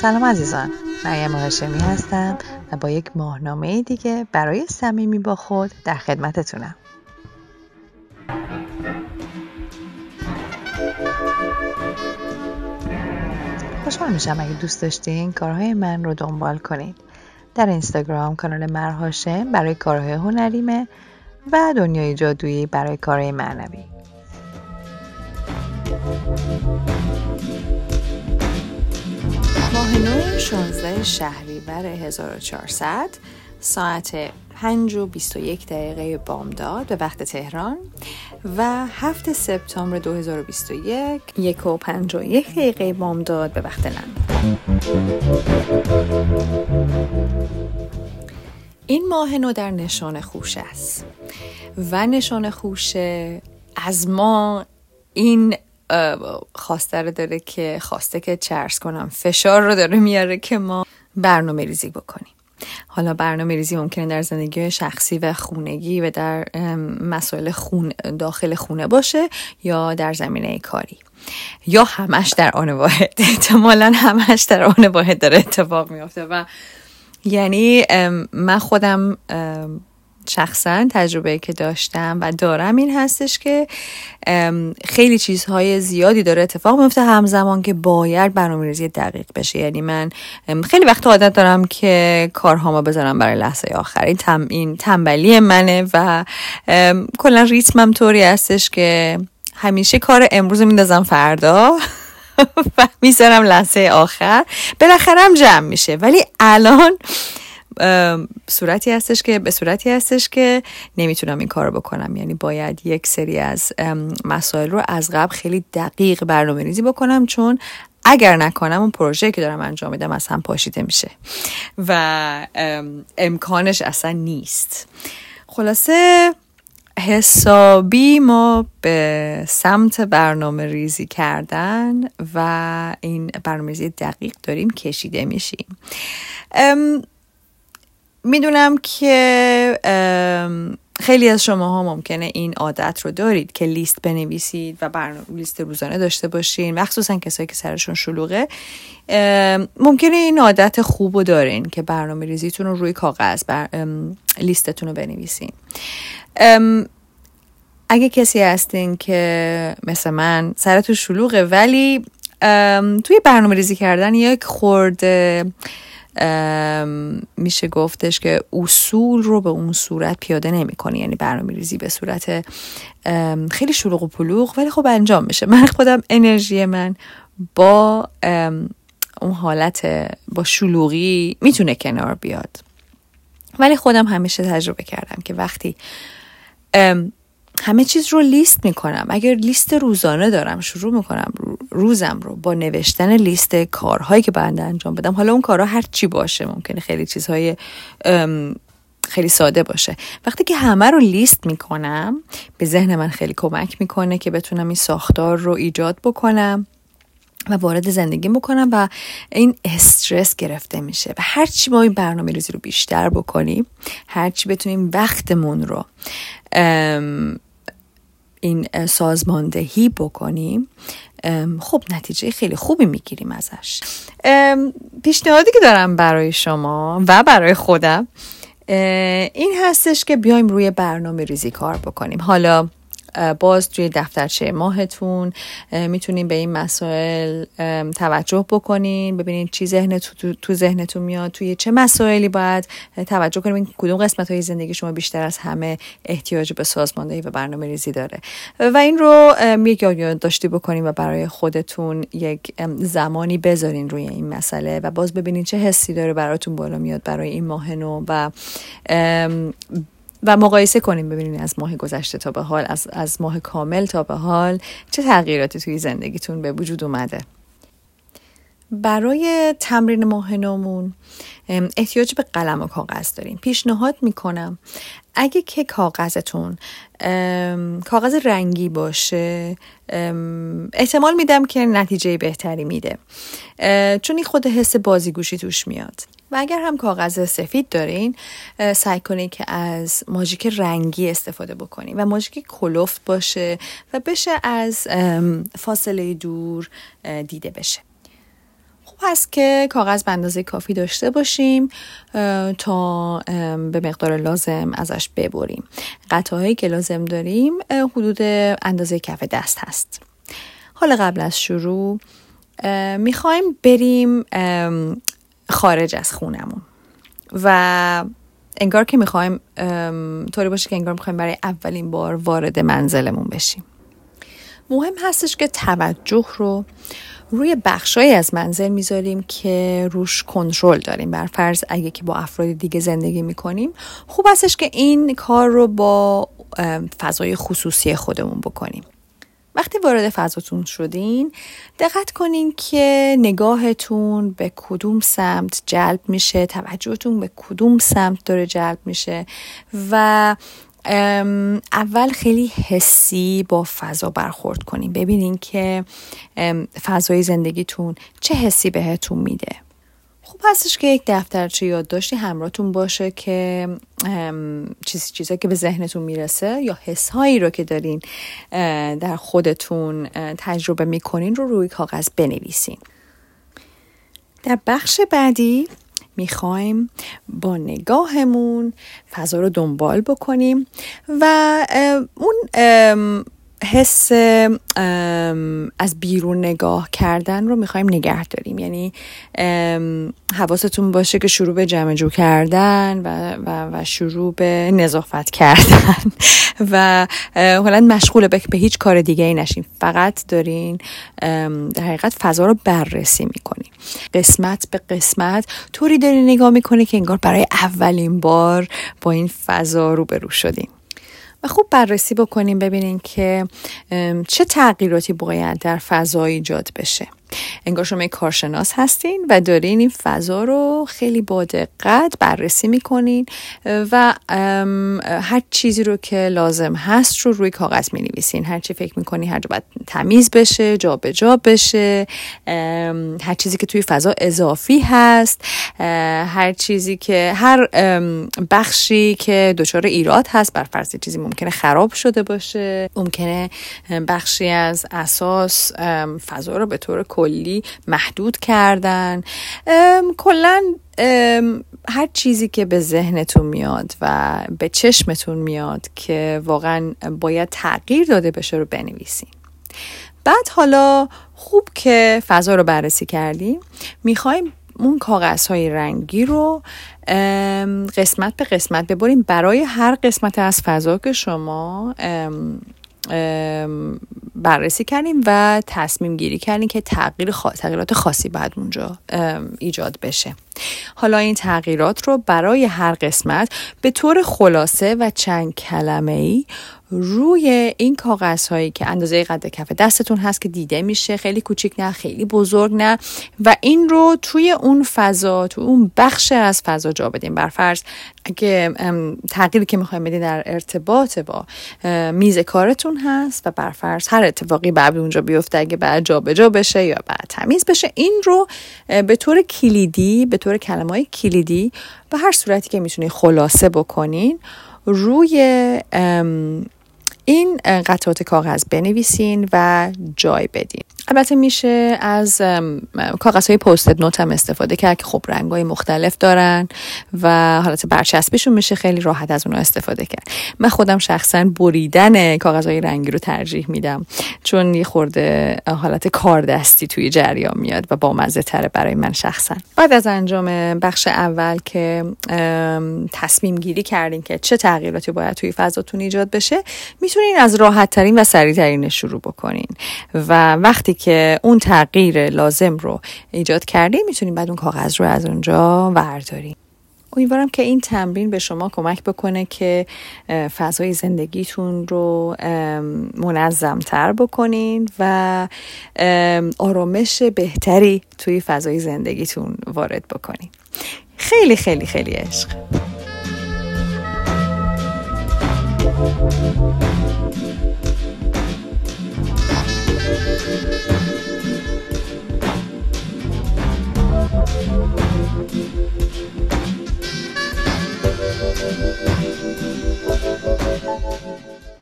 سلام عزیزان. مریم هاشمی هستم و با یک ماهنامه دیگه برای صمیمی با خود در خدمتتونم. خوشحال میشم اگه دوست داشتین کارهای من رو دنبال کنید در اینستاگرام کانال مرهاشم برای کارهای هنریمه و دنیای جادویی برای کارهای معنوی. ماه نو 16 شهریور 1400 ساعت 5 و 21 دقیقه بامداد به وقت تهران و 7 سپتامبر 2021 یک و 51 دقیقه بامداد به وقت لندن این ماه نو در نشان خوش است و نشان خوشه از ما این خواسته رو داره که خواسته که چرس کنم. فشار رو داره میاره که ما برنامه ریزی بکنیم. حالا برنامه ریزی ممکنه در زندگی شخصی و خونگی و در مسائل خون داخل خونه باشه یا در زمینه کاری. یا همش در آن واحد. احتمالا همش در آن واحد داره اتفاق میافته و یعنی من خودم شخصا تجربه که داشتم و دارم این هستش که خیلی چیزهای زیادی داره اتفاق میفته همزمان که باید برنامه‌ریزی دقیق بشه. یعنی من خیلی وقت عادت دارم که کارهامو بذارم برای لحظه آخر. این, تم، این تنبلی منه و کلا ریتمم طوری هستش که همیشه کار امروز میندازم فردا و می‌ذارم لحظه آخر. بالاخره جمع میشه. ولی الان صورتی هستش که به صورتی هستش که نمی‌تونم این کار رو بکنم. یعنی باید یک سری از مسائل رو از قبل خیلی دقیق برنامه ریزی بکنم چون اگر نکنم اون پروژه که دارم انجام میدم از هم پاشیده میشه و امکانش اصلا نیست. خلاصه حسابی ما به سمت برنامه ریزی کردن و این برنامه ریزی دقیق داریم کشیده میشیم. می‌دونم که خیلی از شما ها ممکنه این عادت رو دارید که لیست بنویسید و برنامه لیست روزانه داشته باشین مخصوصا کسایی که سرشون شلوغه. ممکنه این عادت خوب رو دارین که برنامه ریزیتون رو روی کاغذ بر... لیستتون رو بنویسین. اگه کسی هستین که مثل من سرتون شلوغه ولی توی برنامه ریزی کردن یک خورده میشه گفتش که اصول رو به اون صورت پیاده نمی‌کنی. یعنی برنامه ریزی به صورت خیلی شلوغ و پلوغ ولی خب انجام میشه. من خودم انرژی من با اون حالت با شلوغی می‌تونه کنار بیاد. ولی خودم همیشه تجربه کردم که وقتی همه چیز رو لیست می‌کنم. اگر لیست روزانه دارم شروع می‌کنم روزم رو با نوشتن لیست کارهایی که باید انجام بدم. حالا اون کارها هر چی باشه ممکنه خیلی چیزهای خیلی ساده باشه. وقتی که همه رو لیست می‌کنم به ذهن من خیلی کمک می‌کنه که بتونم این ساختار رو ایجاد بکنم و وارد زندگی بکنم و این استرس گرفته میشه. و هرچی ما این برنامه ریزی رو بیشتر بکنیم هرچی بتونیم وقتمون رو این سازماندهی بکنیم خب نتیجه خیلی خوبی می‌گیریم ازش. پیشنهادی که دارم برای شما و برای خودم این هستش که بیایم روی برنامه ریزی کار بکنیم. حالا باز توی دفترچه ماهتون می‌تونین به این مسائل توجه بکنین ببینین چی ذهن تو, تو ذهنتون میاد توی چه مسائلی باید توجه کنیم. کدوم قسمت های زندگی شما بیشتر از همه احتیاج به سازماندهی و برنامه ریزی داره؟ و این رو یک داشتی بکنیم و برای خودتون یک زمانی بذارین روی این مسئله و باز ببینین چه حسی داره براتون بالا میاد برای این ماه نو و و مقایسه کنیم ببینید از ماه گذشته تا به حال از, از ماه کامل تا به حال چه تغییراتی توی زندگیتون به وجود اومده؟ برای تمرین ماه نومون احتیاج به قلم و کاغذ داریم پیشنهاد می‌کنم اگه که کاغذتون کاغذ رنگی باشه احتمال میدم که نتیجه بهتری میده چون این خود حس بازیگوشی توش میاد. و اگر هم کاغذ سفید دارین سعی کنید که از ماژیک رنگی استفاده بکنید و ماژیک کلوفت باشه و بشه از فاصله دور دیده بشه. هست که کاغذ به اندازه کافی داشته باشیم تا به مقدار لازم ازش ببریم. قطعهایی که لازم داریم حدود اندازه کف دست هست. حالا قبل از شروع می‌خوایم بریم خارج از خونمون. و انگار که می‌خوایم طوری باشه که انگار می‌خوایم برای اولین بار وارد منزلمون بشیم. مهم هستش که توجه رو روی بخشایی از منزل می‌ذاریم که روش کنترل داریم. بر فرض اگه که با افراد دیگه زندگی می‌کنیم خوب هستش که این کار رو با فضای خصوصی خودمون بکنیم. وقتی وارد فضاتون شدین دقت کنین که نگاهتون به کدوم سمت جلب میشه توجهتون به کدوم سمت داره جلب میشه و اول خیلی حسی با فضا برخورد کنیم. ببینین که فضای زندگیتون چه حسی بهتون میده. خوب هستش که یک دفترچه یادداشتی همراهتون باشه که چیزی چیزایی که به ذهنتون می‌رسه یا حسهایی رو که دارین در خودتون تجربه می‌کنین رو روی کاغذ بنویسین. در بخش بعدی می‌خوایم با نگاهمون فضا رو دنبال بکنیم و اون حس از بیرون نگاه کردن رو می‌خوایم نگه داریم. یعنی حواستون باشه که شروع به جمع جو کردن و, و, و شروع به نظافت کردن. و حالا مشغول به, هیچ کار دیگه ای نشین. فقط دارین در حقیقت فضا رو بررسی می‌کنین. قسمت به قسمت طوری دارین نگاه می‌کنه که انگار برای اولین بار با این فضا روبرو شدین. و خوب بررسی بکنیم ببینیم که چه تغییراتی باید در فضا ایجاد بشه. انگار شما کارشناس هستین و دارین این فضا رو خیلی با دقت بررسی می‌کنین و هر چیزی رو که لازم هست رو روی کاغذ می نویسین هر چی فکر می‌کنی هر جا باید تمیز بشه جابجا جا بشه هر چیزی که توی فضا اضافی هست هر چیزی که هر بخشی که دچار ایراد هست بر فرض چیزی ممکنه خراب شده باشه. ممکنه بخشی از اساس فضا رو به طور کلی محدود کردن. کلا هر چیزی که به ذهنتون میاد و به چشمتون میاد که واقعا باید تغییر داده بشه رو بنویسین. بعد حالا خوب که فضا رو بررسی کردیم می‌خوایم اون کاغذ های رنگی رو قسمت به قسمت ببریم. برای هر قسمت از فضا که شما بررسی کردیم و تصمیم گیری کردیم که تغییر تغییرات خاصی بعد اونجا ایجاد بشه. حالا این تغییرات رو برای هر قسمت به طور خلاصه و چند کلمه ای روی این کاغذ هایی که اندازه قد کف دستتون هست که دیده میشه خیلی کوچیک نه خیلی بزرگ نه. و این رو توی اون فضا تو اون بخش از فضا جا بدیم بر فرض اگه تغییری که می‌خوایم بدین در ارتباط با میز کارتون هست و بر فرض هر اتفاقی بعد اونجا بیفته اگه بعد جابجا بشه یا بعد تمیز بشه این رو به طور کلیدی به طور کلمه های کلیدی به هر صورتی که می‌تونید خلاصه بکنین روی این قطعات کاغذ بنویسین و جای بدین. البته میشه از کاغذ های پوستد نوت هم استفاده کرد که خب رنگ های مختلف دارن و حالت برچسبشون میشه خیلی راحت از اونها استفاده کرد. من خودم شخصا بریدن کاغذ های رنگی رو ترجیح میدم چون یه خورده حالت کاردستی توی جریان میاد و با مزه تره برای من شخصا. بعد از انجام بخش اول که تصمیم گیری کردین که چه تغییراتی باید توی فضاتون ایجاد بشه می‌تونین از راحت ترین و سریع ترین شروع بکنین. و وقتی که اون تغییر لازم رو ایجاد کردیم می‌تونیم بعد اون کاغذ رو از اونجا ورداریم امیدوارم که این تمرین به شما کمک بکنه که فضای زندگیتون رو منظمتر بکنین و آرامش بهتری توی فضای زندگیتون وارد بکنین. خیلی خیلی خیلی عشق.